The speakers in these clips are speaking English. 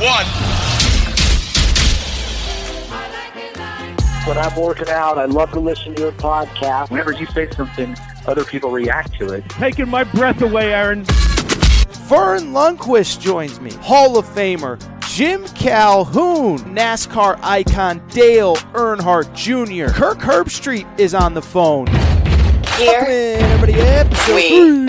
Three, two, one. When I'm working out, I love to listen to your podcast. Whenever you say something, other people react to it. Taking my breath away, Aaron. Verne Lundquist joins me. Hall of Famer Jim Calhoun, NASCAR icon Dale Earnhardt Jr. Kirk Herbstreit is on the phone. Here Welcome in, everybody. Episode we three.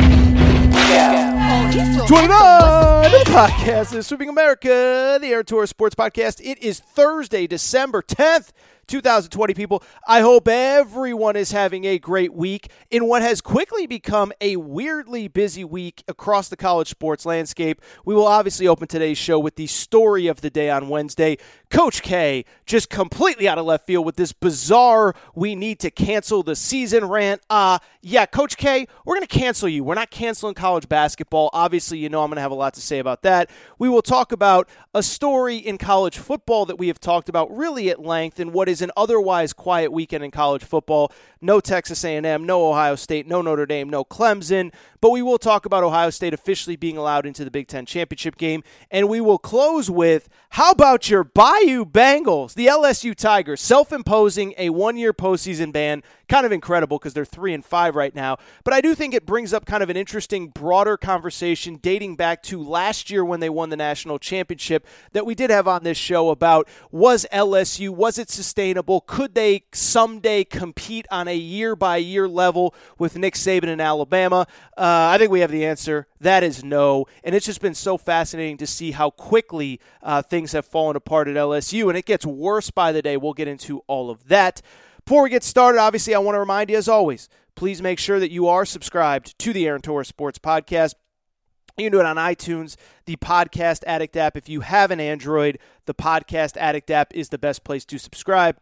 go. 29 of the podcast is Sweeping America, the Aaron Torres Sports Podcast. It is Thursday, December 10th, 2020, people. I hope everyone is having a great week in what has quickly become a weirdly busy week across the college sports landscape. We will obviously open today's show with the story of the day on Wednesday. Coach K just completely out of left field with this bizarre we need to cancel the season rant. Uh, yeah, Coach K, we're going to cancel you. We're not canceling college basketball. Obviously, you know I'm going to have a lot to say about that. We will talk about a story in college football that we have talked about really at length in what is an otherwise quiet weekend in college football. No Texas A&M, no Ohio State, no Notre Dame, no Clemson, but we will talk about Ohio State officially being allowed into the Big 10 championship game and we will close with how about your Bayou Bengals, the LSU Tigers, self-imposing a one-year postseason ban. Kind of incredible because they're 3 and 5 right now, but I do think it brings up kind of an interesting broader conversation dating back to last year when they won the national championship that we did have on this show about was LSU was it sustainable? Could they someday compete on a year by year level with Nick Saban in Alabama? Uh, I think we have the answer. That is no. And it's just been so fascinating to see how quickly uh, things have fallen apart at LSU, and it gets worse by the day. We'll get into all of that. Before we get started, obviously, I want to remind you, as always, please make sure that you are subscribed to the Aaron Torres Sports Podcast. You can do it on iTunes, the Podcast Addict app. If you have an Android, the Podcast Addict app is the best place to subscribe.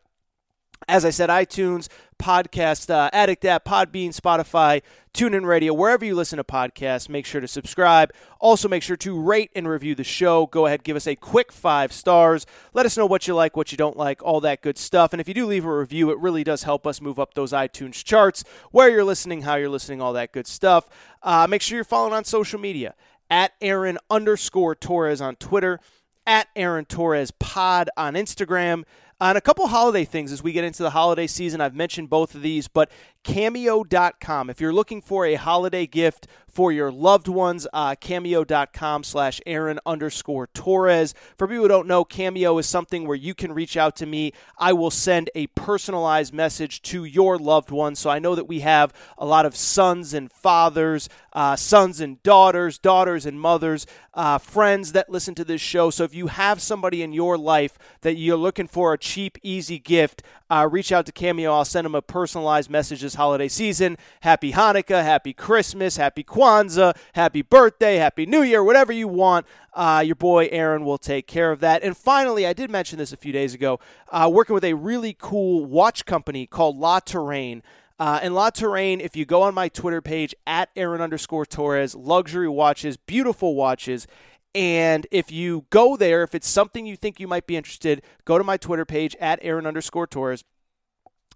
As I said, iTunes, Podcast uh, Addict app, Podbean, Spotify, TuneIn Radio, wherever you listen to podcasts, make sure to subscribe. Also, make sure to rate and review the show. Go ahead, give us a quick five stars. Let us know what you like, what you don't like, all that good stuff. And if you do leave a review, it really does help us move up those iTunes charts, where you're listening, how you're listening, all that good stuff. Uh, make sure you're following on social media at Aaron underscore Torres on Twitter, at Aaron Torres Pod on Instagram. On a couple holiday things as we get into the holiday season, I've mentioned both of these, but cameo.com. If you're looking for a holiday gift for your loved ones, uh, cameo.com slash Aaron underscore Torres. For people who don't know, Cameo is something where you can reach out to me. I will send a personalized message to your loved one. So I know that we have a lot of sons and fathers, uh, sons and daughters, daughters and mothers, uh, friends that listen to this show. So if you have somebody in your life that you're looking for a cheap, easy gift, uh, reach out to Cameo. I'll send them a personalized message this holiday season. Happy Hanukkah, Happy Christmas, Happy Kwanzaa, Happy Birthday, Happy New Year, whatever you want. Uh, your boy Aaron will take care of that. And finally, I did mention this a few days ago, uh, working with a really cool watch company called La Terrain. Uh, and La Terrain, if you go on my Twitter page at Aaron underscore Torres, luxury watches, beautiful watches. And if you go there, if it's something you think you might be interested, go to my Twitter page at Aaron underscore Torres.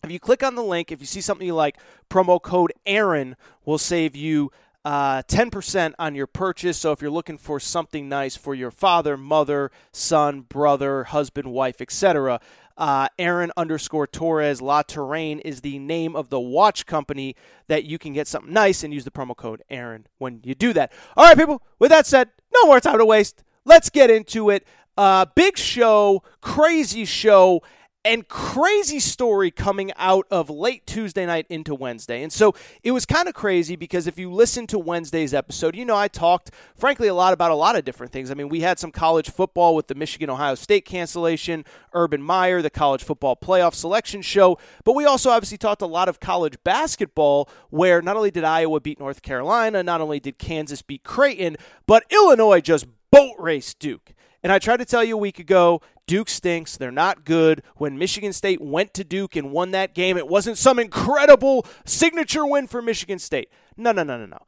If you click on the link, if you see something you like, promo code Aaron will save you uh, 10% on your purchase. So if you're looking for something nice for your father, mother, son, brother, husband, wife, etc., uh, Aaron underscore Torres La Terrain is the name of the watch company that you can get something nice and use the promo code Aaron when you do that. All right, people, with that said, no more time to waste. Let's get into it. Uh, big show, crazy show, and crazy story coming out of late Tuesday night into Wednesday. And so it was kind of crazy because if you listen to Wednesday's episode, you know, I talked, frankly, a lot about a lot of different things. I mean, we had some college football with the Michigan Ohio State cancellation, Urban Meyer, the college football playoff selection show, but we also obviously talked a lot of college basketball where not only did Iowa beat North Carolina, not only did Kansas beat Creighton, but Illinois just boat raced Duke. And I tried to tell you a week ago, Duke stinks. They're not good. When Michigan State went to Duke and won that game, it wasn't some incredible signature win for Michigan State. No, no, no, no, no.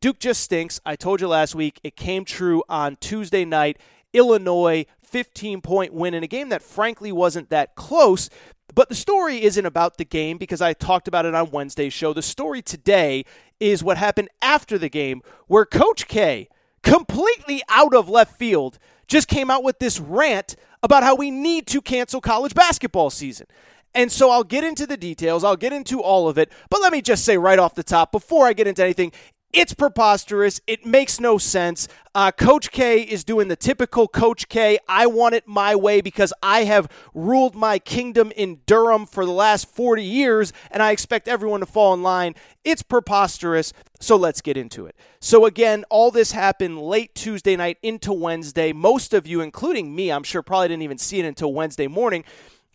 Duke just stinks. I told you last week. It came true on Tuesday night. Illinois, 15 point win in a game that frankly wasn't that close. But the story isn't about the game because I talked about it on Wednesday's show. The story today is what happened after the game, where Coach K, completely out of left field, just came out with this rant about how we need to cancel college basketball season. And so I'll get into the details, I'll get into all of it, but let me just say right off the top, before I get into anything, it's preposterous. It makes no sense. Uh, Coach K is doing the typical Coach K. I want it my way because I have ruled my kingdom in Durham for the last 40 years, and I expect everyone to fall in line. It's preposterous. So let's get into it. So, again, all this happened late Tuesday night into Wednesday. Most of you, including me, I'm sure probably didn't even see it until Wednesday morning.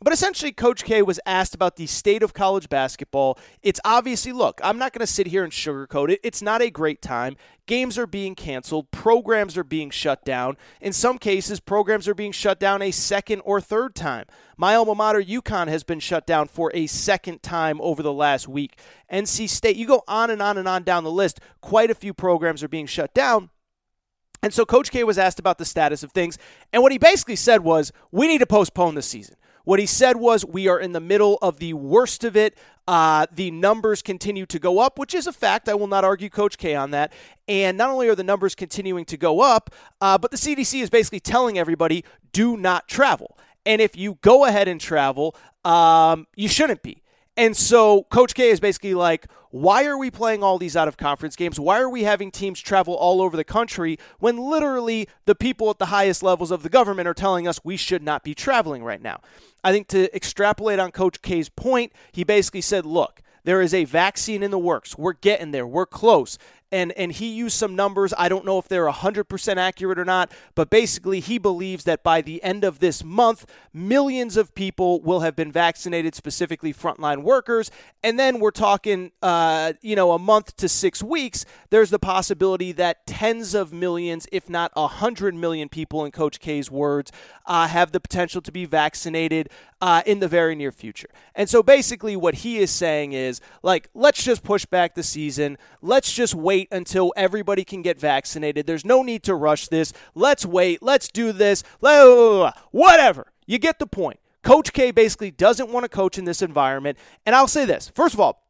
But essentially, Coach K was asked about the state of college basketball. It's obviously, look, I'm not going to sit here and sugarcoat it. It's not a great time. Games are being canceled, programs are being shut down. In some cases, programs are being shut down a second or third time. My alma mater, UConn, has been shut down for a second time over the last week. NC State, you go on and on and on down the list. Quite a few programs are being shut down. And so Coach K was asked about the status of things. And what he basically said was, we need to postpone the season. What he said was, We are in the middle of the worst of it. Uh, the numbers continue to go up, which is a fact. I will not argue Coach K on that. And not only are the numbers continuing to go up, uh, but the CDC is basically telling everybody do not travel. And if you go ahead and travel, um, you shouldn't be. And so Coach K is basically like, why are we playing all these out of conference games? Why are we having teams travel all over the country when literally the people at the highest levels of the government are telling us we should not be traveling right now? I think to extrapolate on Coach K's point, he basically said, look, there is a vaccine in the works. We're getting there. We're close and and he used some numbers. I don't know if they're 100% accurate or not, but basically he believes that by the end of this month, millions of people will have been vaccinated, specifically frontline workers, and then we're talking, uh, you know, a month to six weeks. There's the possibility that tens of millions, if not a hundred million people, in Coach K's words, uh, have the potential to be vaccinated uh, in the very near future. And so basically, what he is saying is like, let's just push back the season. Let's just wait until everybody can get vaccinated. There's no need to rush this. Let's wait. Let's do this. Whatever. You get the point. Coach K basically doesn't want to coach in this environment. And I'll say this first of all,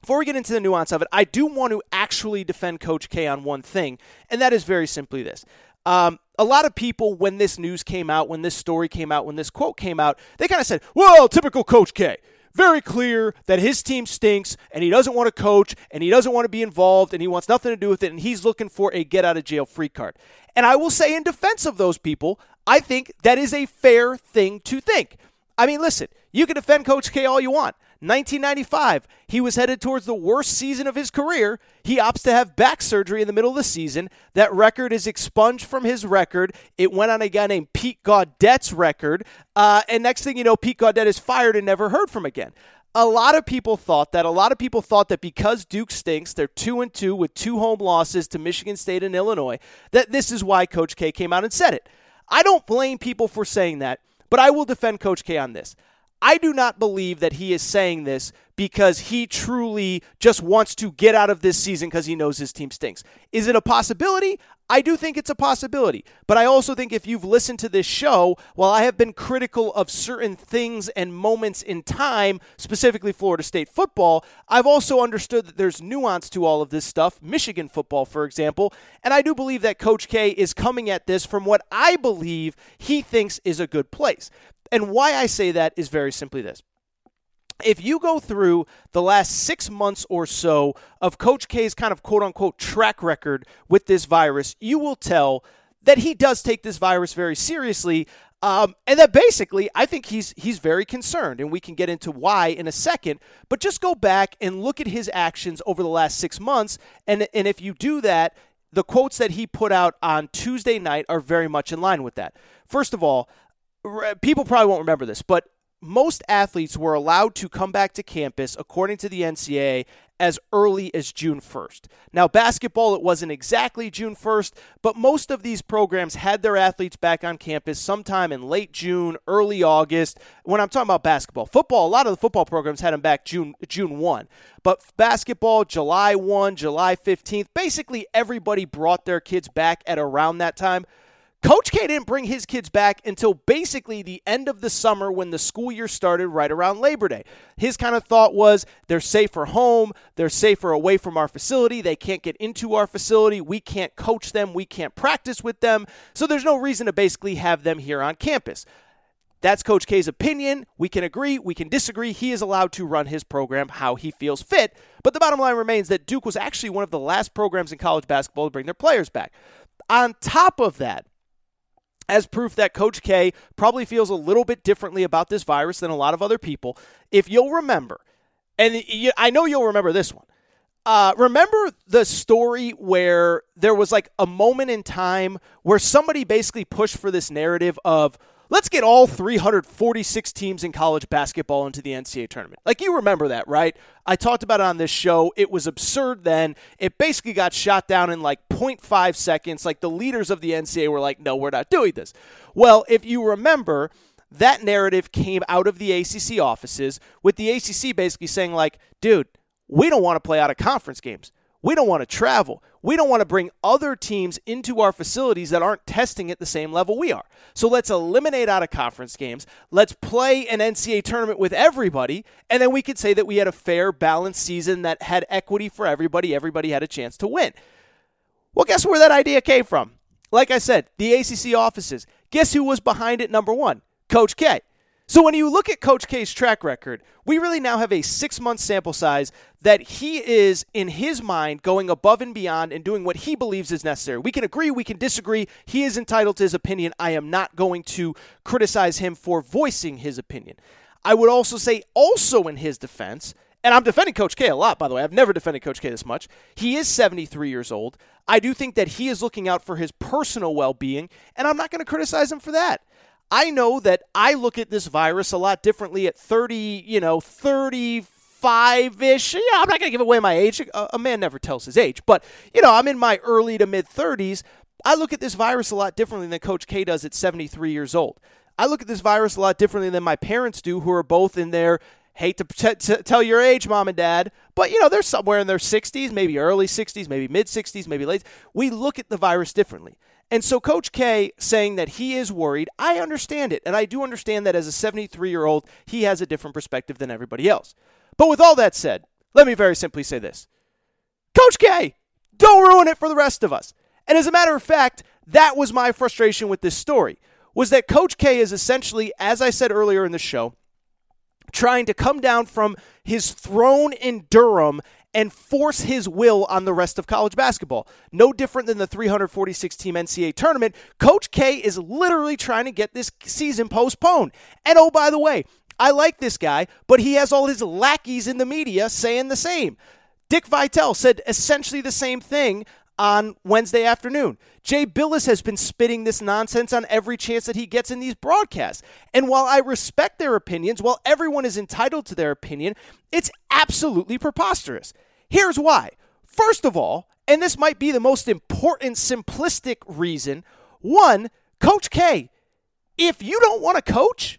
before we get into the nuance of it, I do want to actually defend Coach K on one thing, and that is very simply this. Um, a lot of people, when this news came out, when this story came out, when this quote came out, they kind of said, well, typical Coach K. Very clear that his team stinks and he doesn't want to coach and he doesn't want to be involved and he wants nothing to do with it and he's looking for a get out of jail free card. And I will say, in defense of those people, I think that is a fair thing to think. I mean, listen, you can defend Coach K all you want. 1995, he was headed towards the worst season of his career. He opts to have back surgery in the middle of the season. That record is expunged from his record. It went on a guy named Pete Gaudet's record. Uh, and next thing you know, Pete Gaudette is fired and never heard from again. A lot of people thought that. A lot of people thought that because Duke stinks, they're two and two with two home losses to Michigan State and Illinois, that this is why Coach K came out and said it. I don't blame people for saying that, but I will defend Coach K on this. I do not believe that he is saying this because he truly just wants to get out of this season because he knows his team stinks. Is it a possibility? I do think it's a possibility. But I also think if you've listened to this show, while I have been critical of certain things and moments in time, specifically Florida State football, I've also understood that there's nuance to all of this stuff, Michigan football, for example. And I do believe that Coach K is coming at this from what I believe he thinks is a good place. And why I say that is very simply this. If you go through the last six months or so of Coach K's kind of quote unquote track record with this virus, you will tell that he does take this virus very seriously. Um, and that basically, I think he's he's very concerned, and we can get into why in a second. But just go back and look at his actions over the last six months, and and if you do that, the quotes that he put out on Tuesday night are very much in line with that. First of all, people probably won't remember this, but most athletes were allowed to come back to campus, according to the NCAA, as early as June 1st. Now, basketball, it wasn't exactly June 1st, but most of these programs had their athletes back on campus sometime in late June, early August. When I'm talking about basketball, football, a lot of the football programs had them back June June 1. But basketball, July 1, July 15th, basically everybody brought their kids back at around that time. Coach K didn't bring his kids back until basically the end of the summer when the school year started right around Labor Day. His kind of thought was they're safer home, they're safer away from our facility, they can't get into our facility, we can't coach them, we can't practice with them, so there's no reason to basically have them here on campus. That's Coach K's opinion. We can agree, we can disagree. He is allowed to run his program how he feels fit. But the bottom line remains that Duke was actually one of the last programs in college basketball to bring their players back. On top of that, as proof that Coach K probably feels a little bit differently about this virus than a lot of other people. If you'll remember, and I know you'll remember this one. Uh, remember the story where there was like a moment in time where somebody basically pushed for this narrative of, let's get all 346 teams in college basketball into the NCAA tournament. Like you remember that, right? I talked about it on this show. It was absurd then. It basically got shot down in like 0.5 seconds. Like the leaders of the NCAA were like, no, we're not doing this. Well, if you remember, that narrative came out of the ACC offices with the ACC basically saying, like, dude, we don't want to play out of conference games. We don't want to travel. We don't want to bring other teams into our facilities that aren't testing at the same level we are. So let's eliminate out of conference games. Let's play an NCAA tournament with everybody. And then we could say that we had a fair, balanced season that had equity for everybody. Everybody had a chance to win. Well, guess where that idea came from? Like I said, the ACC offices. Guess who was behind it, number one? Coach K. So when you look at Coach K's track record, we really now have a six month sample size that he is, in his mind, going above and beyond and doing what he believes is necessary. We can agree, we can disagree. He is entitled to his opinion. I am not going to criticize him for voicing his opinion. I would also say, also in his defense, and I'm defending Coach K a lot, by the way. I've never defended Coach K this much. He is 73 years old. I do think that he is looking out for his personal well being, and I'm not going to criticize him for that. I know that I look at this virus a lot differently at 30, you know, 35 ish. Yeah, I'm not going to give away my age. A, a man never tells his age. But, you know, I'm in my early to mid 30s. I look at this virus a lot differently than Coach K does at 73 years old. I look at this virus a lot differently than my parents do, who are both in their hate to t- t- tell your age, mom and dad, but you know they're somewhere in their 60s, maybe early 60s, maybe mid 60s, maybe late. We look at the virus differently. And so Coach K saying that he is worried, I understand it. And I do understand that as a 73 year old, he has a different perspective than everybody else. But with all that said, let me very simply say this Coach K, don't ruin it for the rest of us. And as a matter of fact, that was my frustration with this story was that Coach K is essentially, as I said earlier in the show, trying to come down from his throne in Durham and force his will on the rest of college basketball. No different than the 346 team NCAA tournament. Coach K is literally trying to get this season postponed. And oh, by the way, I like this guy, but he has all his lackeys in the media saying the same. Dick Vitale said essentially the same thing on Wednesday afternoon. Jay Bilas has been spitting this nonsense on every chance that he gets in these broadcasts. And while I respect their opinions, while everyone is entitled to their opinion, it's absolutely preposterous. Here's why. First of all, and this might be the most important simplistic reason, one, Coach K, if you don't want to coach,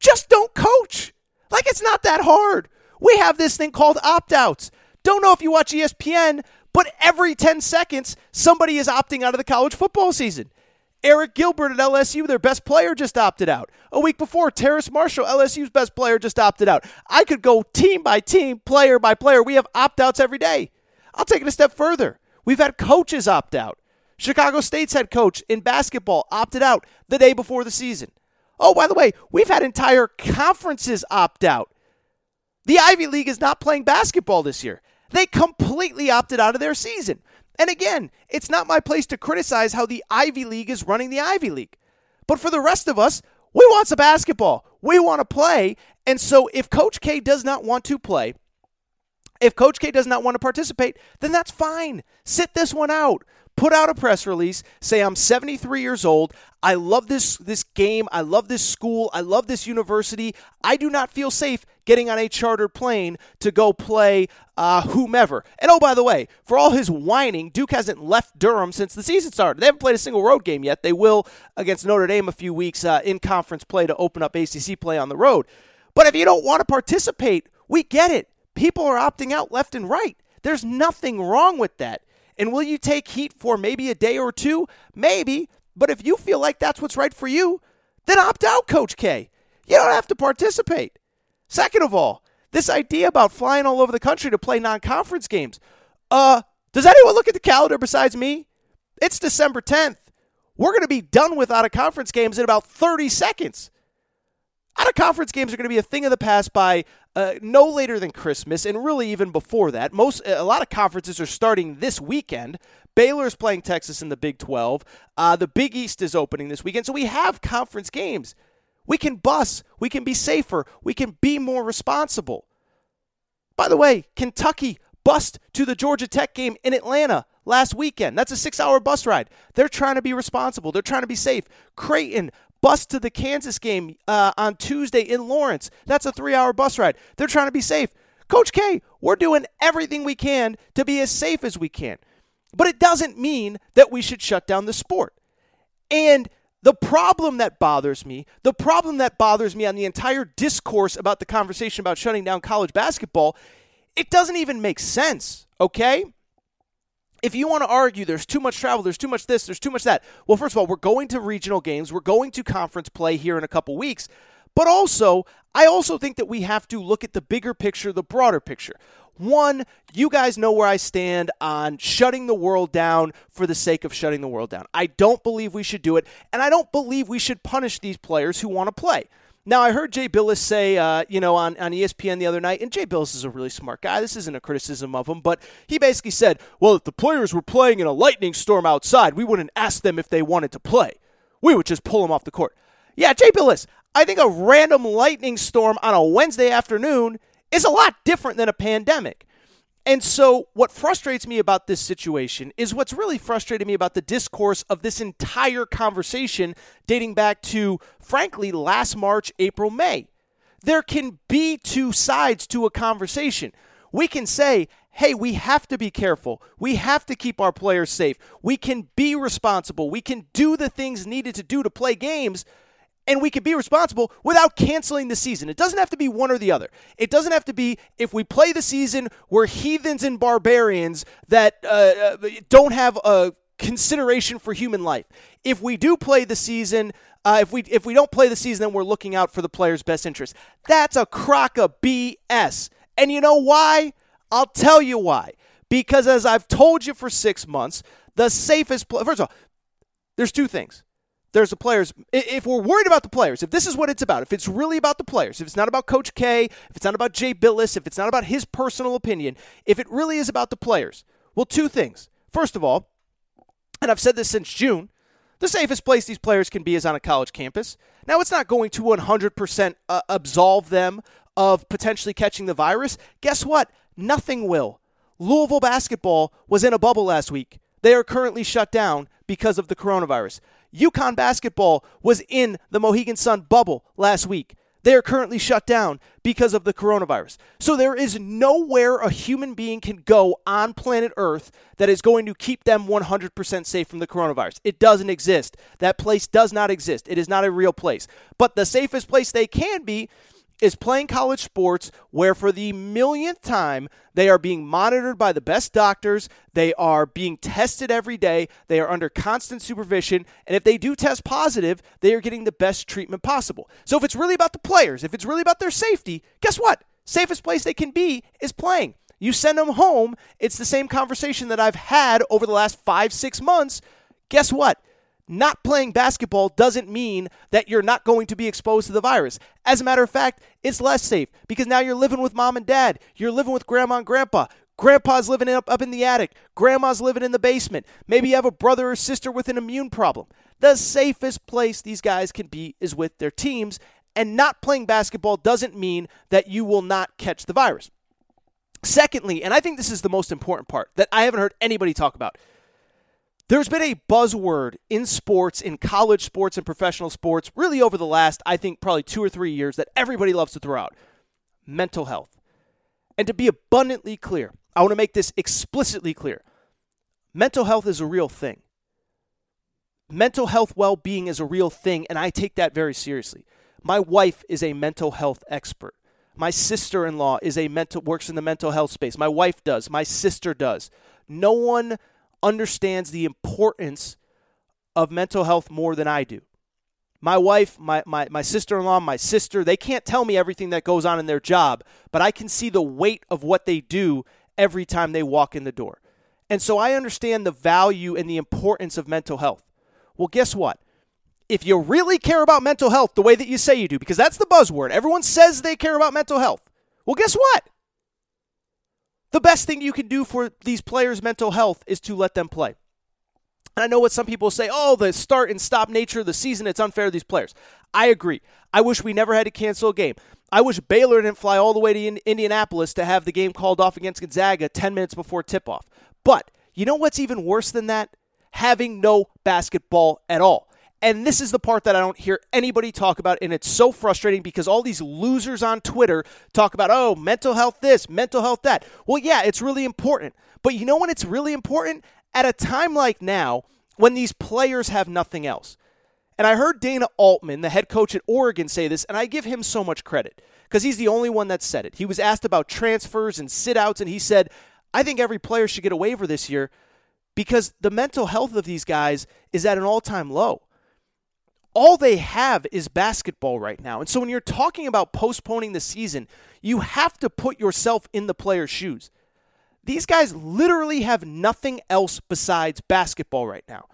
just don't coach. Like it's not that hard. We have this thing called opt outs. Don't know if you watch ESPN, but every 10 seconds, somebody is opting out of the college football season. Eric Gilbert at LSU, their best player, just opted out. A week before, Terrace Marshall, LSU's best player, just opted out. I could go team by team, player by player. We have opt outs every day. I'll take it a step further. We've had coaches opt out. Chicago State's head coach in basketball opted out the day before the season. Oh, by the way, we've had entire conferences opt out. The Ivy League is not playing basketball this year. They completely opted out of their season. And again, it's not my place to criticize how the Ivy League is running the Ivy League. But for the rest of us, we want some basketball. We want to play. And so if Coach K does not want to play, if Coach K does not want to participate, then that's fine. Sit this one out. Put out a press release, say I'm 73 years old. I love this this game. I love this school. I love this university. I do not feel safe getting on a chartered plane to go play uh, whomever. And oh, by the way, for all his whining, Duke hasn't left Durham since the season started. They haven't played a single road game yet. They will against Notre Dame a few weeks uh, in conference play to open up ACC play on the road. But if you don't want to participate, we get it. People are opting out left and right. There's nothing wrong with that. And will you take heat for maybe a day or two? Maybe. But if you feel like that's what's right for you, then opt out, Coach K. You don't have to participate. Second of all, this idea about flying all over the country to play non conference games. Uh, does anyone look at the calendar besides me? It's December 10th. We're going to be done with out of conference games in about 30 seconds. Out of conference games are going to be a thing of the past by uh, no later than Christmas, and really even before that. Most a lot of conferences are starting this weekend. Baylor's playing Texas in the Big 12. Uh, the Big East is opening this weekend, so we have conference games. We can bus. We can be safer. We can be more responsible. By the way, Kentucky bust to the Georgia Tech game in Atlanta last weekend. That's a six hour bus ride. They're trying to be responsible. They're trying to be safe. Creighton bus to the Kansas game uh, on Tuesday in Lawrence. That's a three hour bus ride. They're trying to be safe. Coach K, we're doing everything we can to be as safe as we can. But it doesn't mean that we should shut down the sport. And the problem that bothers me, the problem that bothers me on the entire discourse about the conversation about shutting down college basketball, it doesn't even make sense, okay? If you want to argue there's too much travel, there's too much this, there's too much that. Well, first of all, we're going to regional games, we're going to conference play here in a couple weeks. But also, I also think that we have to look at the bigger picture, the broader picture. One, you guys know where I stand on shutting the world down for the sake of shutting the world down. I don't believe we should do it, and I don't believe we should punish these players who want to play. Now, I heard Jay Bilas say, uh, you know, on, on ESPN the other night, and Jay Bilas is a really smart guy. This isn't a criticism of him, but he basically said, well, if the players were playing in a lightning storm outside, we wouldn't ask them if they wanted to play. We would just pull them off the court. Yeah, Jay Bilas, I think a random lightning storm on a Wednesday afternoon is a lot different than a pandemic. And so, what frustrates me about this situation is what's really frustrating me about the discourse of this entire conversation dating back to, frankly, last March, April, May. There can be two sides to a conversation. We can say, hey, we have to be careful. We have to keep our players safe. We can be responsible. We can do the things needed to do to play games and we can be responsible without canceling the season. It doesn't have to be one or the other. It doesn't have to be if we play the season, we're heathens and barbarians that uh, uh, don't have a consideration for human life. If we do play the season, uh, if we if we don't play the season, then we're looking out for the player's best interest. That's a crock of BS. And you know why? I'll tell you why. Because as I've told you for six months, the safest. Pl- First of all, there's two things there's the players. If we're worried about the players, if this is what it's about, if it's really about the players, if it's not about Coach K, if it's not about Jay Bilas, if it's not about his personal opinion, if it really is about the players, well, two things. First of all, and I've said this since June, the safest place these players can be is on a college campus. Now, it's not going to 100% uh, absolve them of potentially catching the virus. Guess what? Nothing will. Louisville basketball was in a bubble last week. They are currently shut down because of the coronavirus. UConn basketball was in the Mohegan Sun bubble last week. They are currently shut down because of the coronavirus. So there is nowhere a human being can go on planet Earth that is going to keep them 100% safe from the coronavirus. It doesn't exist. That place does not exist. It is not a real place. But the safest place they can be is playing college sports where for the millionth time they are being monitored by the best doctors. They are being tested every day. They are under constant supervision. And if they do test positive they are getting the best treatment possible. So if it's really about the players if it's really about their safety guess what? Safest place they can be is playing. You send them home it's the same conversation that i've had over the last five six months. Guess what not playing basketball doesn't mean that you're not going to be exposed to the virus. As a matter of fact, it's less safe because now you're living with mom and dad. You're living with grandma and grandpa. Grandpa's living up, up in the attic. Grandma's living in the basement. Maybe you have a brother or sister with an immune problem. The safest place these guys can be is with their teams. And not playing basketball doesn't mean that you will not catch the virus. Secondly, and I think this is the most important part that I haven't heard anybody talk about. There's been a buzzword in sports, in college sports and professional sports, really over the last, I think, probably two or three years that everybody loves to throw out mental health. And to be abundantly clear, I want to make this explicitly clear mental health is a real thing. Mental health well being is a real thing, and I take that very seriously. My wife is a mental health expert. My sister in law is a mental works in the mental health space. My wife does. My sister does. No one understands the importance of mental health more than I do. My wife, my, my, my sister in law, my sister, they can't tell me everything that goes on in their job, but I can see the weight of what they do every time they walk in the door. And so I understand the value and the importance of mental health. Well, guess what? If you really care about mental health the way that you say you do, because that's the buzzword, everyone says they care about mental health. Well, guess what? The best thing you can do for these players' mental health is to let them play. And I know what some people say, oh, the start and stop nature of the season, it's unfair to these players. I agree. I wish we never had to cancel a game. I wish Baylor didn't fly all the way to Indianapolis to have the game called off against Gonzaga 10 minutes before tip off. But you know what's even worse than that? Having no basketball at all. And this is the part that I don't hear anybody talk about, and it's so frustrating because all these losers on Twitter talk about, oh, mental health this, mental health that. Well, yeah, it's really important. But you know when it's really important? At a time like now, when these players have nothing else. And I heard Dana Altman, the head coach at Oregon, say this, and I give him so much credit because he's the only one that said it. He was asked about transfers and sit outs, and he said, I think every player should get a waiver this year because the mental health of these guys is at an all time low all they have is basketball right now. And so when you're talking about postponing the season, you have to put yourself in the player's shoes. These guys literally have nothing else besides basketball right now.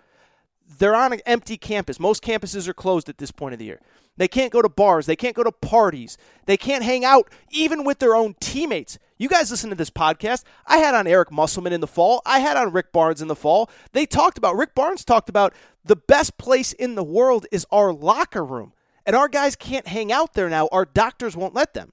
They're on an empty campus. Most campuses are closed at this point of the year. They can't go to bars. They can't go to parties. They can't hang out even with their own teammates. You guys listen to this podcast. I had on Eric Musselman in the fall. I had on Rick Barnes in the fall. They talked about, Rick Barnes talked about the best place in the world is our locker room. And our guys can't hang out there now. Our doctors won't let them.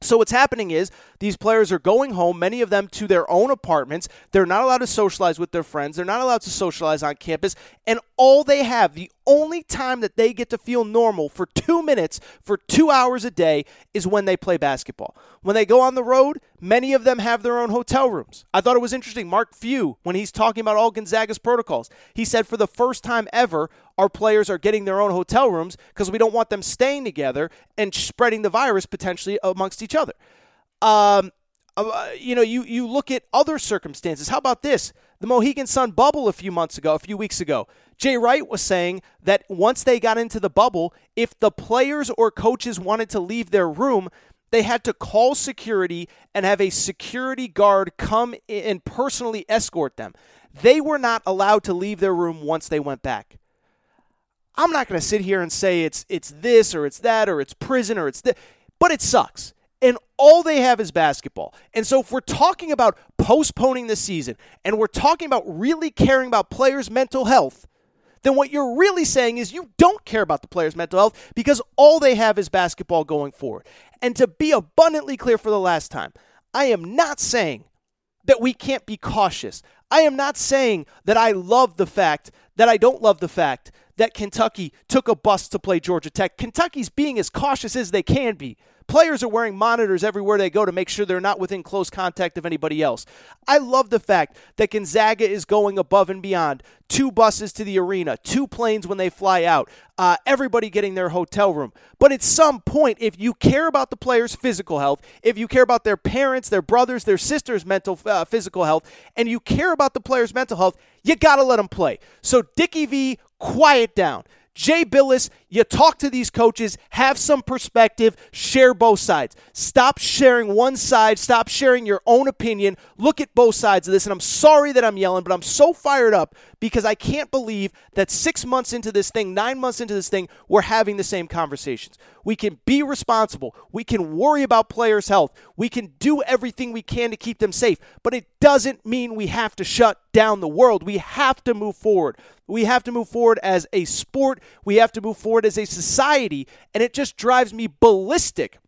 So what's happening is these players are going home, many of them to their own apartments. They're not allowed to socialize with their friends. They're not allowed to socialize on campus. And all they have, the only time that they get to feel normal for two minutes, for two hours a day, is when they play basketball. When they go on the road, many of them have their own hotel rooms. I thought it was interesting. Mark Few, when he's talking about all Gonzaga's protocols, he said for the first time ever, our players are getting their own hotel rooms because we don't want them staying together and spreading the virus potentially amongst each other. Um, uh, you know, you, you look at other circumstances. How about this? The Mohegan Sun bubble a few months ago, a few weeks ago. Jay Wright was saying that once they got into the bubble, if the players or coaches wanted to leave their room, they had to call security and have a security guard come and personally escort them. They were not allowed to leave their room once they went back. I'm not going to sit here and say it's it's this or it's that or it's prison or it's this, but it sucks. And all they have is basketball. And so if we're talking about postponing the season and we're talking about really caring about players' mental health, then what you're really saying is you don't care about the players' mental health because all they have is basketball going forward. And to be abundantly clear for the last time, I am not saying that we can't be cautious. I am not saying that I love the fact that I don't love the fact that Kentucky took a bus to play Georgia Tech. Kentucky's being as cautious as they can be. Players are wearing monitors everywhere they go to make sure they're not within close contact of anybody else. I love the fact that Gonzaga is going above and beyond. Two buses to the arena, two planes when they fly out, uh, everybody getting their hotel room. But at some point, if you care about the players' physical health, if you care about their parents, their brothers, their sisters' mental uh, physical health, and you care about the players' mental health, you got to let them play. So, Dickie V, quiet down. Jay Bilas, You talk to these coaches, have some perspective, share both sides. Stop sharing one side, stop sharing your own opinion. Look at both sides of this. And I'm sorry that I'm yelling, but I'm so fired up because I can't believe that six months into this thing, nine months into this thing, we're having the same conversations. We can be responsible. We can worry about players' health. We can do everything we can to keep them safe. But it doesn't mean we have to shut down the world. We have to move forward. We have to move forward as a sport. We have to move forward as a society. And it just drives me ballistic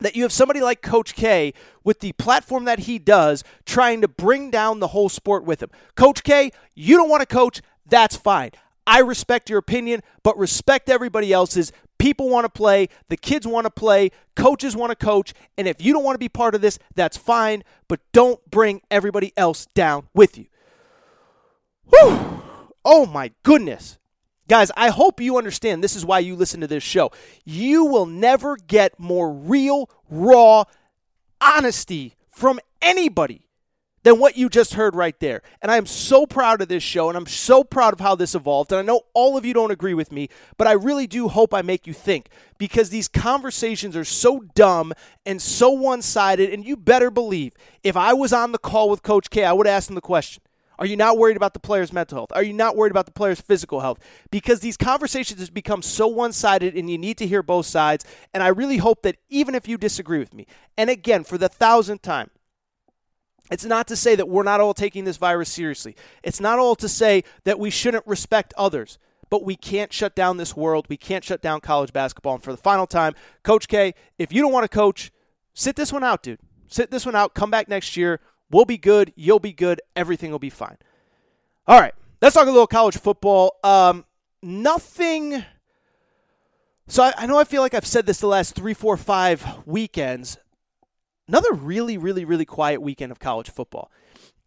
that you have somebody like Coach K with the platform that he does trying to bring down the whole sport with him. Coach K, you don't want to coach, that's fine. I respect your opinion, but respect everybody else's. People want to play, the kids want to play, coaches want to coach, and if you don't want to be part of this, that's fine, but don't bring everybody else down with you. Whew. Oh my goodness. Guys, I hope you understand this is why you listen to this show. You will never get more real, raw honesty from anybody than what you just heard right there. And I am so proud of this show and I'm so proud of how this evolved. And I know all of you don't agree with me, but I really do hope I make you think because these conversations are so dumb and so one sided. And you better believe if I was on the call with Coach K, I would ask him the question are you not worried about the player's mental health? Are you not worried about the player's physical health? Because these conversations have become so one sided and you need to hear both sides. And I really hope that even if you disagree with me, and again, for the thousandth time, it's not to say that we're not all taking this virus seriously. It's not all to say that we shouldn't respect others, but we can't shut down this world. We can't shut down college basketball. And for the final time, Coach K, if you don't want to coach, sit this one out, dude. Sit this one out. Come back next year. We'll be good. You'll be good. Everything will be fine. All right. Let's talk a little college football. Um, nothing. So I, I know I feel like I've said this the last three, four, five weekends. Another really, really, really quiet weekend of college football.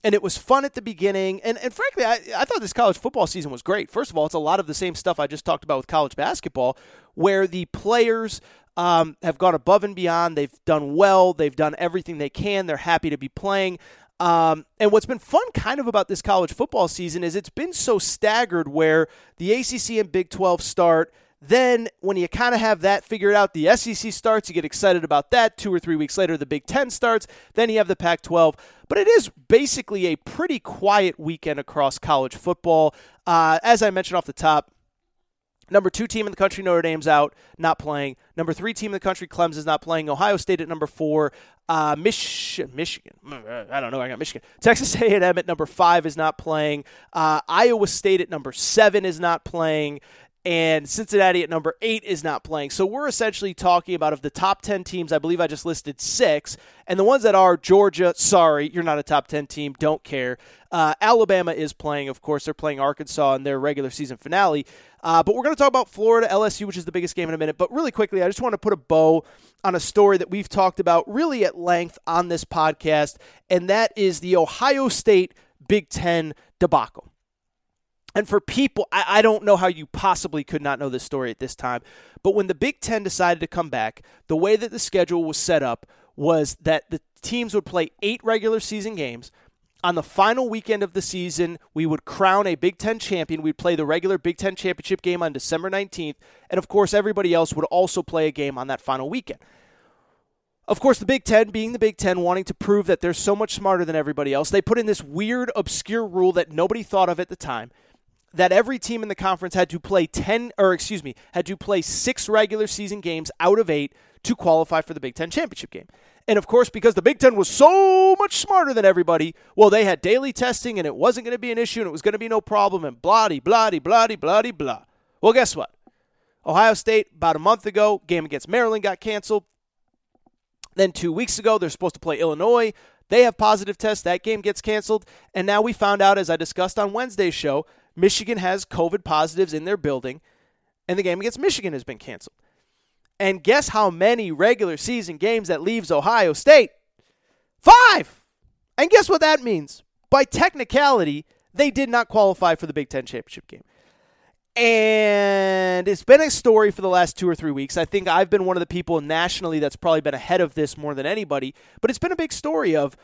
And it was fun at the beginning. And, and frankly, I, I thought this college football season was great. First of all, it's a lot of the same stuff I just talked about with college basketball, where the players um, have gone above and beyond. They've done well. They've done everything they can. They're happy to be playing. Um, and what's been fun kind of about this college football season is it's been so staggered where the ACC and Big 12 start. Then, when you kind of have that figured out, the SEC starts, you get excited about that. Two or three weeks later, the Big Ten starts. Then you have the Pac 12. But it is basically a pretty quiet weekend across college football. Uh, as I mentioned off the top, Number two team in the country, Notre Dame's out, not playing. Number three team in the country, Clemson's not playing. Ohio State at number four. Uh, Mich- Michigan, I don't know. I got Michigan. Texas A&M at number five is not playing. Uh, Iowa State at number seven is not playing and Cincinnati at number eight is not playing. So we're essentially talking about of the top 10 teams, I believe I just listed six, and the ones that are Georgia, sorry, you're not a top 10 team, don't care. Uh, Alabama is playing, of course, they're playing Arkansas in their regular season finale. Uh, but we're going to talk about Florida LSU, which is the biggest game in a minute. But really quickly, I just want to put a bow on a story that we've talked about really at length on this podcast, and that is the Ohio State Big Ten debacle. And for people, I, I, don't know how you possibly could not know this story at this time, but when the Big Ten decided to come back, the way that the schedule was set up was that the teams would play eight regular season games. On the final weekend of the season, we would crown a Big Ten champion. We'd play the regular Big Ten championship game on December 19th. And of course, everybody else would also play a game on that final weekend. Of course, the Big Ten, being the Big Ten, wanting to prove that they're so much smarter than everybody else, they put in this weird, obscure rule that nobody thought of at the time that every team in the conference had to play 10 or excuse me had to play six regular season games out of eight to qualify for the big ten championship game. And of course because the big ten was so much smarter than everybody well they had daily testing and it wasn't going to be an issue and it was going to be no problem and bloody bloody bloody bloody blah. Well guess what? Ohio state about a month ago game against maryland got canceled. Then two weeks ago they're supposed to play illinois. They have positive tests. That game gets canceled. And now we found out as i discussed on wednesday's show Michigan has COVID positives in their building, and the game against Michigan has been canceled. And guess how many regular season games that leaves Ohio State? Five! And guess what that means? By technicality, they did not qualify for the Big Ten championship game. And it's been a story for the last two or three weeks. I think I've been one of the people nationally that's probably been ahead of this more than anybody. But it's been a big story of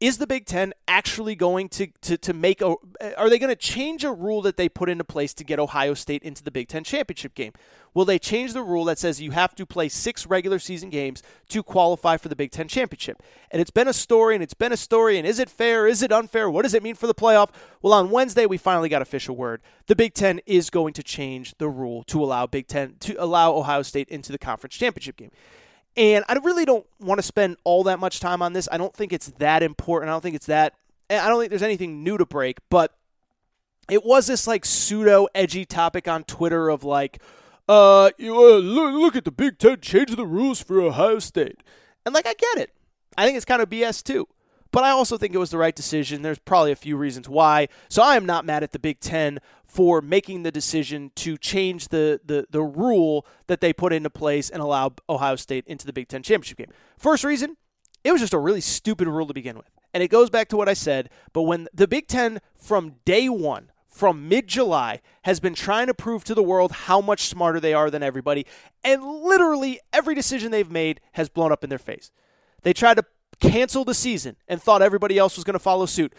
is the Big Ten actually going to, to, to make a, are they going to change a rule that they put into place to get Ohio State into the Big Ten championship game? Will they change the rule that says you have to play six regular season games to qualify for the Big Ten championship? And it's been a story, and it's been a story, and is it fair? Is it unfair? What does it mean for the playoff? Well, on Wednesday, we finally got official word. The Big Ten is going to change the rule to allow Big Ten, to allow Ohio State into the conference championship game. And I really don't want to spend all that much time on this. I don't think it's that important. I don't think it's that. I don't think there's anything new to break, but it was this like pseudo edgy topic on Twitter of like, uh, you, uh look, look at the Big Ten change the rules for Ohio State. And like, I get it. I think it's kind of BS too. But I also think it was the right decision. There's probably a few reasons why. So I am not mad at the Big Ten for making the decision to change the, the, the rule that they put into place and allow Ohio State into the Big Ten championship game. First reason, it was just a really stupid rule to begin with. And it goes back to what I said, but when the Big Ten from day one, from mid July, has been trying to prove to the world how much smarter they are than everybody, and literally every decision they've made has blown up in their face. They tried to cancel the season and thought everybody else was going to follow suit.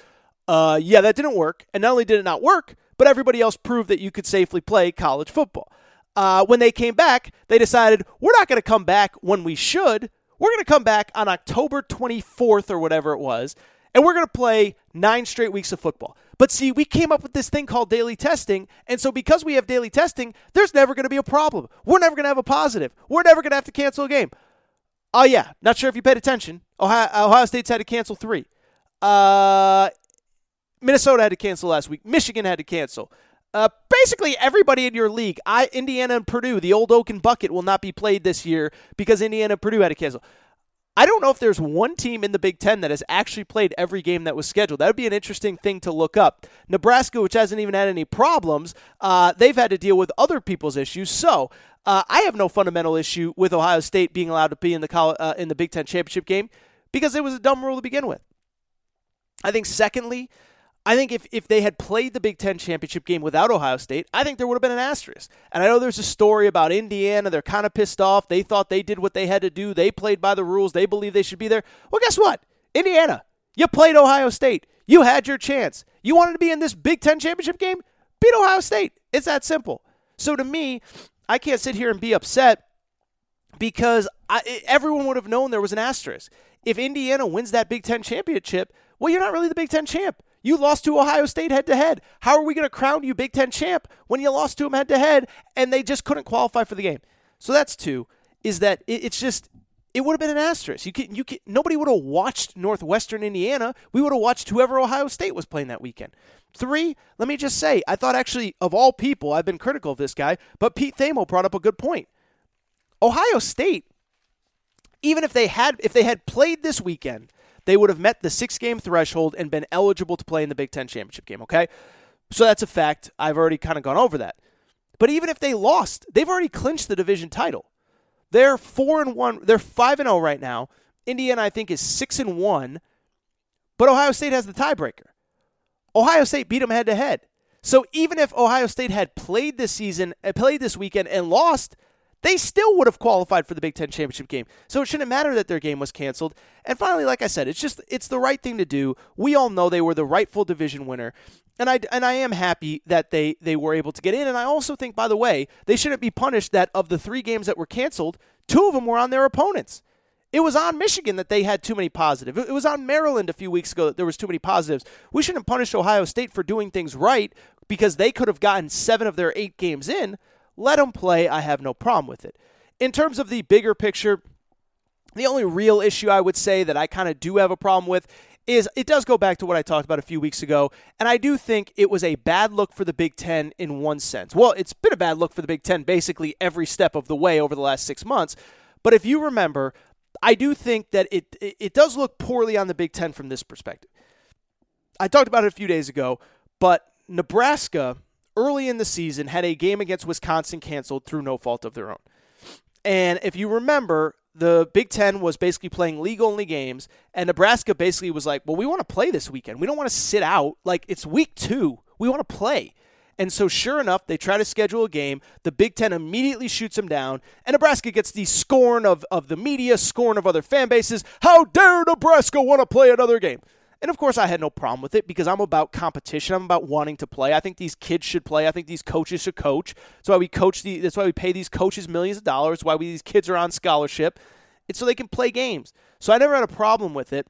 Uh, yeah, that didn't work. And not only did it not work, but everybody else proved that you could safely play college football. Uh, when they came back, they decided we're not going to come back when we should. We're going to come back on October 24th or whatever it was, and we're going to play nine straight weeks of football. But see, we came up with this thing called daily testing, and so because we have daily testing, there's never going to be a problem. We're never going to have a positive. We're never going to have to cancel a game. Oh, yeah. Not sure if you paid attention. Ohio, Ohio State's had to cancel three. Uh, Minnesota had to cancel last week. Michigan had to cancel. Uh, basically, everybody in your league, I, Indiana and Purdue, the old Oaken Bucket will not be played this year because Indiana and Purdue had to cancel. I don't know if there's one team in the Big Ten that has actually played every game that was scheduled. That would be an interesting thing to look up. Nebraska, which hasn't even had any problems, uh, they've had to deal with other people's issues. So uh, I have no fundamental issue with Ohio State being allowed to be in the college, uh, in the Big Ten championship game because it was a dumb rule to begin with. I think secondly, I think if, if they had played the Big Ten championship game without Ohio State, I think there would have been an asterisk. And I know there's a story about Indiana. They're kind of pissed off. They thought they did what they had to do. They played by the rules. They believe they should be there. Well, guess what? Indiana, you played Ohio State. You had your chance. You wanted to be in this Big Ten championship game? Beat Ohio State. It's that simple. So to me, I can't sit here and be upset because I, everyone would have known there was an asterisk. If Indiana wins that Big Ten championship, well, you're not really the Big Ten champ. You lost to Ohio State head to head. How are we going to crown you Big Ten champ when you lost to them head to head and they just couldn't qualify for the game? So that's two. Is that it, it's just it would have been an asterisk. You can, you can, nobody would have watched Northwestern Indiana. We would have watched whoever Ohio State was playing that weekend. Three, let me just say, I thought actually, of all people, I've been critical of this guy, but Pete Thamel brought up a good point. Ohio State, even if they had if they had played this weekend, they would have met the six game threshold and been eligible to play in the Big Ten championship game. Okay, so that's a fact. I've already kind of gone over that. But even if they lost, they've already clinched the division title. They're four and one. They're five and zero right now. Indiana, I think, is six and one, but Ohio State has the tiebreaker. Ohio State beat them head to head. So even if Ohio State had played this season, uh, played this weekend, and lost, they still would have qualified for the Big Ten championship game. So it shouldn't matter that their game was canceled. And finally, like I said, it's just it's the right thing to do. We all know they were the rightful division winner. And I, and I am happy that they, they were able to get in. And I also think, by the way, they shouldn't be punished that of the three games that were canceled, two of them were on their opponents. It was on Michigan that they had too many positives. It was on Maryland a few weeks ago that there was too many positives. We shouldn't punish Ohio State for doing things right because they could have gotten seven of their eight games in. Let them play. I have no problem with it. In terms of the bigger picture, the only real issue I would say that I kind of do have a problem with is it does go back to what I talked about a few weeks ago, and I do think it was a bad look for the Big Ten in one sense. Well, it's been a bad look for the Big Ten basically every step of the way over the last six months. But if you remember, I do think that it it does look poorly on the Big Ten from this perspective. I talked about it a few days ago, but Nebraska early in the season had a game against Wisconsin canceled through no fault of their own. And if you remember, the Big Ten was basically playing league only games, and Nebraska basically was like, Well, we want to play this weekend. We don't want to sit out. Like, it's week two. We want to play. And so, sure enough, they try to schedule a game. The Big Ten immediately shoots them down, and Nebraska gets the scorn of, of the media, scorn of other fan bases. How dare Nebraska want to play another game? And of course, I had no problem with it because I'm about competition. I'm about wanting to play. I think these kids should play. I think these coaches should coach. That's why we coach the. That's why we pay these coaches millions of dollars. Why we, these kids are on scholarship. It's so they can play games. So I never had a problem with it.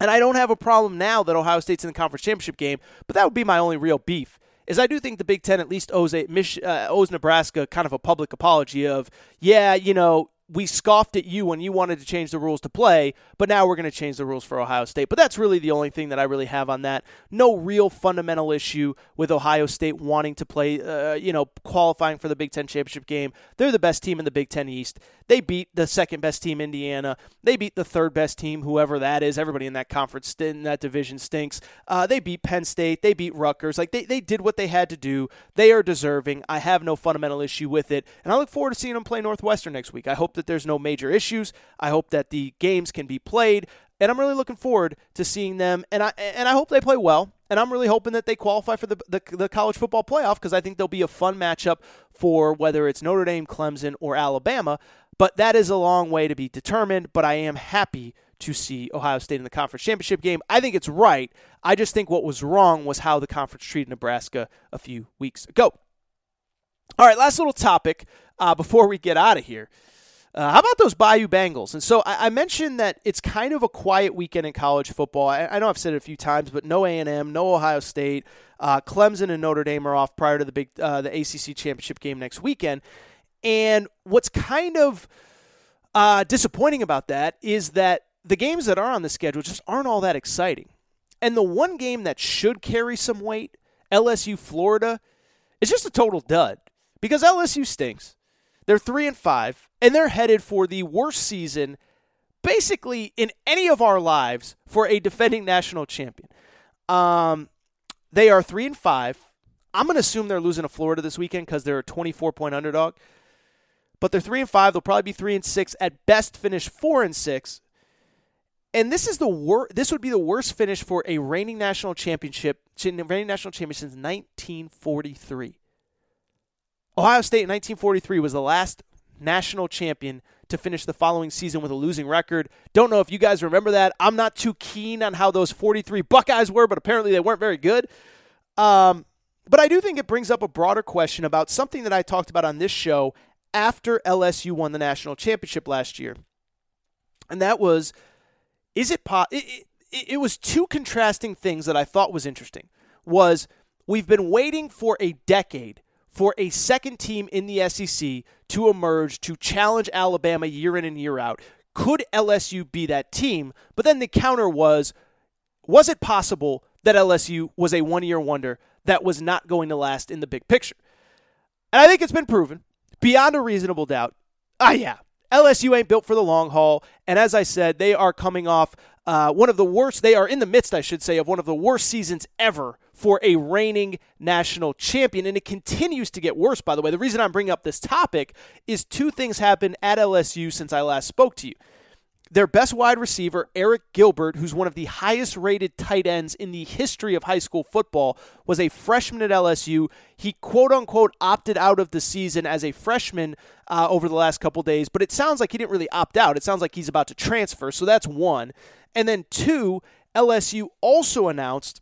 And I don't have a problem now that Ohio State's in the conference championship game, but that would be my only real beef. Is I do think the Big Ten at least owes a, uh, owes Nebraska kind of a public apology of, yeah, you know, we scoffed at you when you wanted to change the rules to play, but now we're going to change the rules for Ohio State. But that's really the only thing that I really have on that. No real fundamental issue with Ohio State wanting to play, uh, you know, qualifying for the Big Ten championship game. They're the best team in the Big Ten East. They beat the second best team, Indiana. They beat the third best team, whoever that is. Everybody in that conference, in that division stinks. Uh, they beat Penn State. They beat Rutgers. Like, they, they did what they had to do. They are deserving. I have no fundamental issue with it. And I look forward to seeing them play Northwestern next week. I hope that there's no major issues. I hope that the games can be played, and I'm really looking forward to seeing them. And I and I hope they play well. And I'm really hoping that they qualify for the the, the college football playoff because I think they'll be a fun matchup for whether it's Notre Dame, Clemson, or Alabama. But that is a long way to be determined. But I am happy to see Ohio State in the conference championship game. I think it's right. I just think what was wrong was how the conference treated Nebraska a few weeks ago. All right, last little topic uh, before we get out of here. Uh, how about those Bayou Bengals? And so I, I, mentioned that it's kind of a quiet weekend in college football. I, I know I've said it a few times, but no A and M, no Ohio State, uh, Clemson and Notre Dame are off prior to the big uh, the ACC championship game next weekend. And what's kind of uh, disappointing about that is that the games that are on the schedule just aren't all that exciting. And the one game that should carry some weight, LSU Florida, is just a total dud because LSU stinks. They're three and five, and they're headed for the worst season, basically in any of our lives, for a defending national champion. Um, they are three and five. I'm going to assume they're losing to Florida this weekend because they're a 24 point underdog. But they're three and five. They'll probably be three and six at best. Finish four and six. And this is the wor- This would be the worst finish for a reigning national championship, reigning national champion since 1943. Ohio State in 1943 was the last national champion to finish the following season with a losing record. Don't know if you guys remember that. I'm not too keen on how those 43 Buckeyes were, but apparently they weren't very good. Um, but I do think it brings up a broader question about something that I talked about on this show after LSU won the national championship last year. And that was is it, po- it, it, it was two contrasting things that I thought was interesting. Was we've been waiting for a decade for a second team in the SEC to emerge to challenge Alabama year in and year out. Could LSU be that team? But then the counter was was it possible that LSU was a one year wonder that was not going to last in the big picture? And I think it's been proven beyond a reasonable doubt. Ah, yeah. LSU ain't built for the long haul. And as I said, they are coming off uh, one of the worst, they are in the midst, I should say, of one of the worst seasons ever for a reigning national champion. And it continues to get worse, by the way. The reason I'm bringing up this topic is two things happened at LSU since I last spoke to you. Their best wide receiver, Arik Gilbert, who's one of the highest rated tight ends in the history of high school football, was a freshman at LSU. He quote unquote opted out of the season as a freshman uh, over the last couple days, but it sounds like he didn't really opt out. It sounds like he's about to transfer. So that's one. And then two, LSU also announced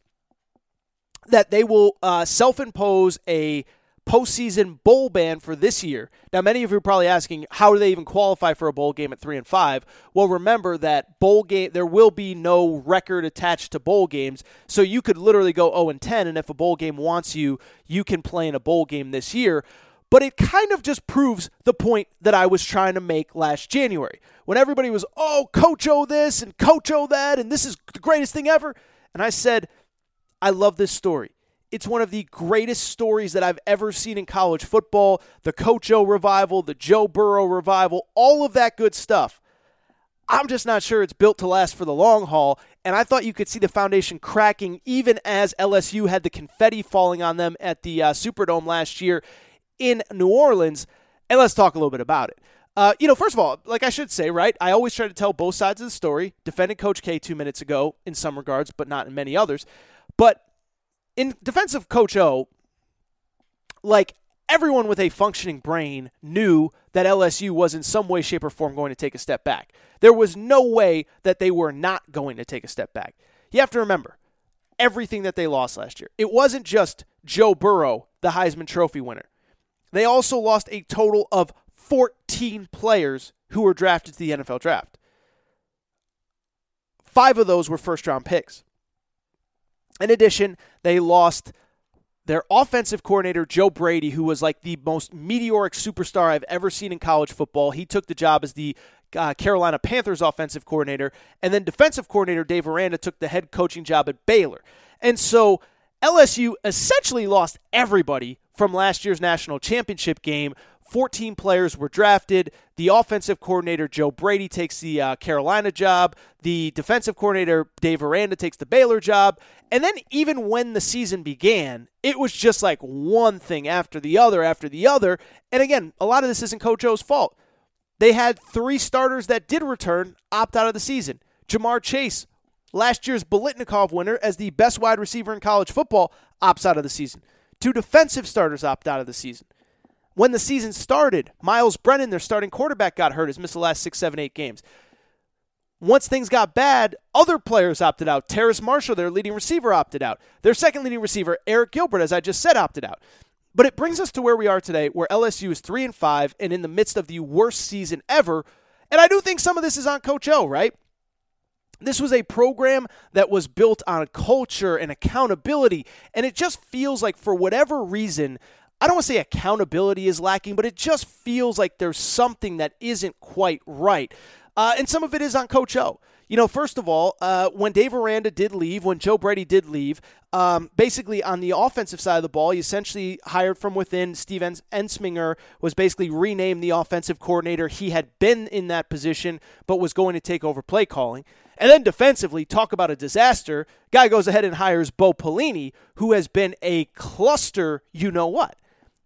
that they will uh, self impose a postseason bowl ban for this year. Now, many of you are probably asking, how do they even qualify for a bowl game at three and five? Well, remember that bowl game there will be no record attached to bowl games, so you could literally go 0 and 10, and if a bowl game wants you, you can play in a bowl game this year. But it kind of just proves the point that I was trying to make last January when everybody was, oh, Coach O this and Coach O that, and this is the greatest thing ever. And I said, I love this story. It's one of the greatest stories that I've ever seen in college football. The Coach O revival, the Joe Burrow revival, all of that good stuff. I'm just not sure it's built to last for the long haul. And I thought you could see the foundation cracking even as LSU had the confetti falling on them at the uh, Superdome last year in New Orleans. And let's talk a little bit about it. Uh, you know, first of all, like I should say, right? I always try to tell both sides of the story. Defended Coach K two minutes ago in some regards, but not in many others. But in defense of Coach O, like everyone with a functioning brain knew that LSU was in some way, shape, or form going to take a step back. There was no way that they were not going to take a step back. You have to remember everything that they lost last year. It wasn't just Joe Burrow, the Heisman Trophy winner. They also lost a total of 14 players who were drafted to the NFL draft. Five of those were first round picks. In addition, they lost their offensive coordinator, Joe Brady, who was like the most meteoric superstar I've ever seen in college football. He took the job as the uh, Carolina Panthers offensive coordinator. And then defensive coordinator Dave Aranda took the head coaching job at Baylor. And so LSU essentially lost everybody from last year's national championship game 14 players were drafted. The offensive coordinator, Joe Brady, takes the uh, Carolina job. The defensive coordinator, Dave Aranda, takes the Baylor job. And then, even when the season began, it was just like one thing after the other after the other. And again, a lot of this isn't Coach O's fault. They had three starters that did return opt out of the season. Ja'Marr Chase, last year's Biletnikoff winner as the best wide receiver in college football, opts out of the season. Two defensive starters opt out of the season. When the season started, Myles Brennan, their starting quarterback, got hurt, has missed the last six, seven, eight games. Once things got bad, other players opted out. Terrace Marshall, their leading receiver, opted out. Their second leading receiver, Arik Gilbert, as I just said, opted out. But it brings us to where we are today, where LSU is three and five, and in the midst of the worst season ever. And I do think some of this is on Coach O, right? This was a program that was built on culture and accountability, and it just feels like, for whatever reason, I don't want to say accountability is lacking, but it just feels like there's something that isn't quite right. Uh, and some of it is on Coach O. You know, first of all, uh, when Dave Aranda did leave, when Joe Brady did leave, um, basically on the offensive side of the ball, he essentially hired from within. Steve Ensminger was basically renamed the offensive coordinator. He had been in that position, but was going to take over play calling. And then defensively, talk about a disaster. Guy goes ahead and hires Bo Pelini, who has been a cluster, you know what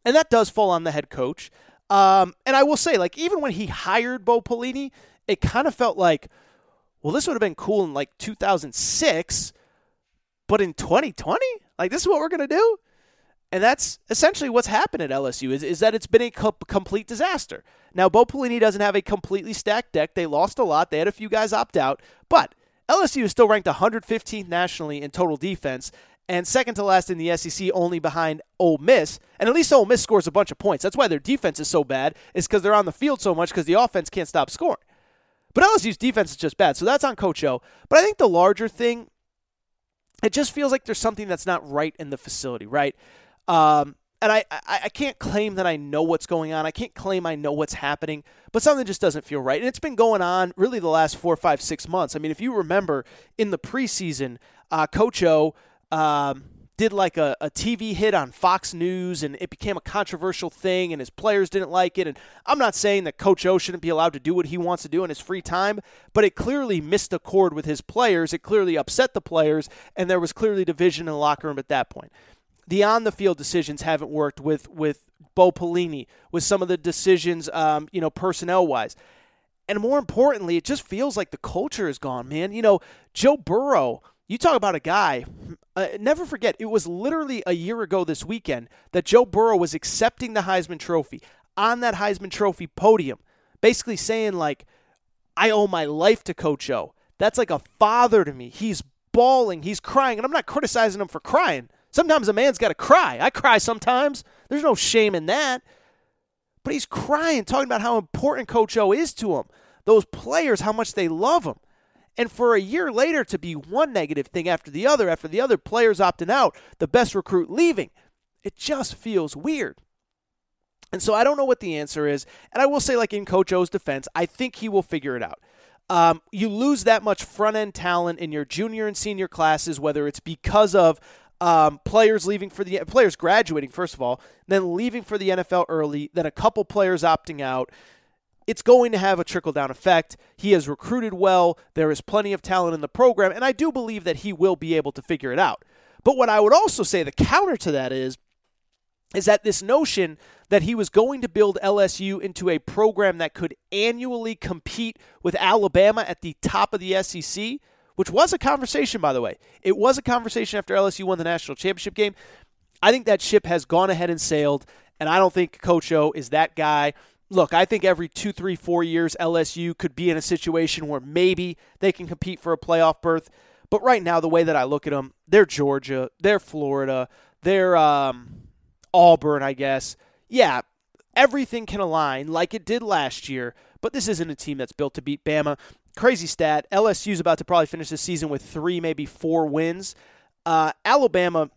and that does fall on the head coach. Um, and I will say, like, even when he hired Bo Pelini, it kind of felt like, well, this would have been cool in like 2006, but in 2020, like, this is what we're going to do. And that's essentially what's happened at LSU is, is that it's been a co- complete disaster. Now, Bo Pelini doesn't have a completely stacked deck. They lost a lot. They had a few guys opt out, but LSU is still ranked 115th nationally in total defense and second to last in the SEC, only behind Ole Miss. And at least Ole Miss scores a bunch of points. That's why their defense is so bad, is because they're on the field so much because the offense can't stop scoring. But LSU's defense is just bad, so that's on Coach O. But I think the larger thing, it just feels like there's something that's not right in the facility, right? Um, and I, I, I can't claim that I know what's going on. I can't claim I know what's happening, but something just doesn't feel right. And it's been going on really the last four, five, six months. I mean, if you remember in the preseason, uh, Coach O um, did like a, a TV hit on Fox News and it became a controversial thing and his players didn't like it. And I'm not saying that Coach O shouldn't be allowed to do what he wants to do in his free time, but it clearly missed a chord with his players. It clearly upset the players, and there was clearly division in the locker room at that point. The on the field decisions haven't worked with, with Bo Pelini, with some of the decisions, um, you know, personnel wise. And more importantly, it just feels like the culture is gone, man. You know, Joe Burrow you talk about a guy, uh, never forget, it was literally a year ago this weekend that Joe Burrow was accepting the Heisman Trophy on that Heisman Trophy podium, basically saying, like, I owe my life to Coach O. That's like a father to me. He's bawling, he's crying, and I'm not criticizing him for crying. Sometimes a man's got to cry. I cry sometimes. There's no shame in that. But he's crying, talking about how important Coach O is to him. Those players, how much they love him. And for a year later to be one negative thing after the other, after the other players opting out, the best recruit leaving, it just feels weird. And so I don't know what the answer is. And I will say, like in Coach O's defense, I think he will figure it out. Um, you lose that much front end talent in your junior and senior classes, whether it's because of um, players leaving for the players graduating first of all, then leaving for the NFL early, then a couple players opting out it's going to have a trickle down effect. He has recruited well. There is plenty of talent in the program, and I do believe that he will be able to figure it out. But what I would also say, the counter to that is, is that this notion that he was going to build LSU into a program that could annually compete with Alabama at the top of the SEC, which was a conversation, by the way. It was a conversation after LSU won the national championship game. I think that ship has gone ahead and sailed, and I don't think Coach O is that guy look, I think every two, three, four years, LSU could be in a situation where maybe they can compete for a playoff berth. But right now, the way that I look at them, they're Georgia, they're Florida, they're um, Auburn, I guess. Yeah, everything can align like it did last year, but this isn't a team that's built to beat Bama. Crazy stat LSU's about to probably finish the season with three, maybe four wins. Uh, Alabama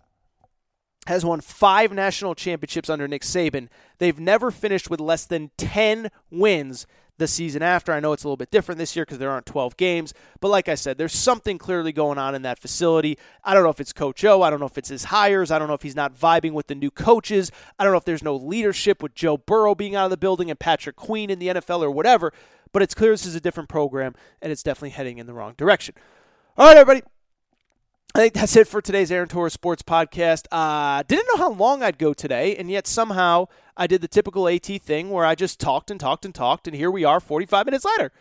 has won five national championships under Nick Saban. They've never finished with less than 10 wins the season after. I know it's a little bit different this year because there aren't 12 games, but like I said, there's something clearly going on in that facility. I don't know if it's Coach O. I don't know if it's his hires. I don't know if he's not vibing with the new coaches. I don't know if there's no leadership with Joe Burrow being out of the building and Patrick Queen in the NFL or whatever, but it's clear this is a different program and it's definitely heading in the wrong direction. All right, everybody. I think that's it for today's Aaron Torres Sports Podcast. Uh, didn't know how long I'd go today, and yet somehow I did the typical AT thing where I just talked and talked and talked, and here we are 45 minutes later.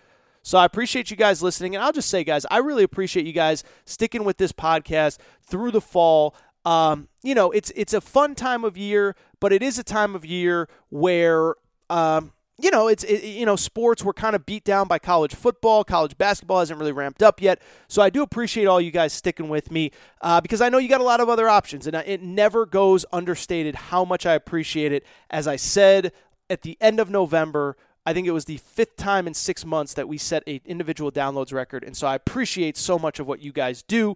So I appreciate you guys listening, and I'll just say, guys, I really appreciate you guys sticking with this podcast through the fall. Um, you know, it's it's a fun time of year, but it is a time of year where um, you know, it's it, you know, sports were kind of beat down by college football. College basketball hasn't really ramped up yet, so I do appreciate all you guys sticking with me uh, because I know you got a lot of other options, and it never goes understated how much I appreciate it. As I said at the end of November, I think it was the fifth time in six months that we set a individual downloads record, and so I appreciate so much of what you guys do.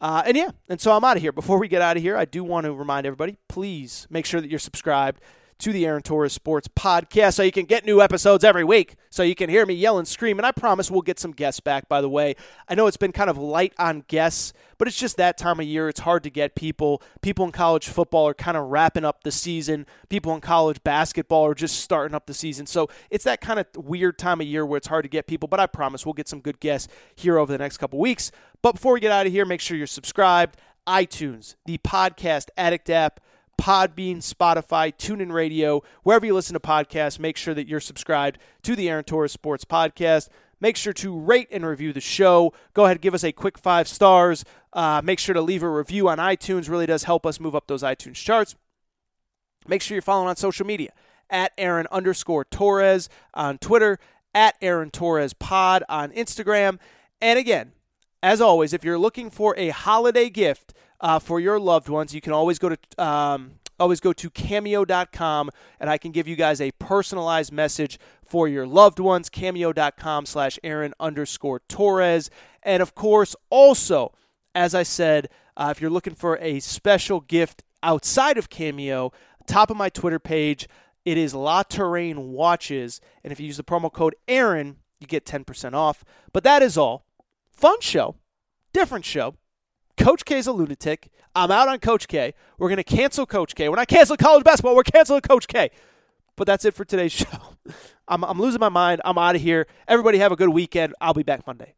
Uh, and yeah, and so I'm out of here. Before we get out of here, I do want to remind everybody: please make sure that you're subscribed to the Aaron Torres Sports Podcast so you can get new episodes every week. So you can hear me yell and scream. And I promise we'll get some guests back, by the way. I know it's been kind of light on guests, but it's just that time of year. It's hard to get people. People in college football are kind of wrapping up the season, people in college basketball are just starting up the season. So it's that kind of weird time of year where it's hard to get people, but I promise we'll get some good guests here over the next couple weeks. But before we get out of here, make sure you're subscribed. iTunes, the Podcast Addict app. Podbean, Spotify, TuneIn Radio, wherever you listen to podcasts, make sure that you're subscribed to the Aaron Torres Sports Podcast. Make sure to rate and review the show. Go ahead give us a quick five stars. Uh, make sure to leave a review on iTunes. Really does help us move up those iTunes charts. Make sure you're following on social media at Aaron underscore Torres on Twitter, at Aaron Torres Pod on Instagram. And again, as always, if you're looking for a holiday gift uh, for your loved ones, you can always go to um, always go to cameo.com and I can give you guys a personalized message for your loved ones. Cameo.com slash Aaron underscore Torres. And of course, also, as I said, uh, if you're looking for a special gift outside of Cameo, top of my Twitter page, it is La Terrain Watches. And if you use the promo code Aaron, you get 10% off. But that is all. Fun show, different show. Coach K is a lunatic. I'm out on Coach K. We're going to cancel Coach K. We're not canceling college basketball. We're canceling Coach K. But that's it for today's show. I'm, I'm losing my mind. I'm out of here. Everybody have a good weekend. I'll be back Monday.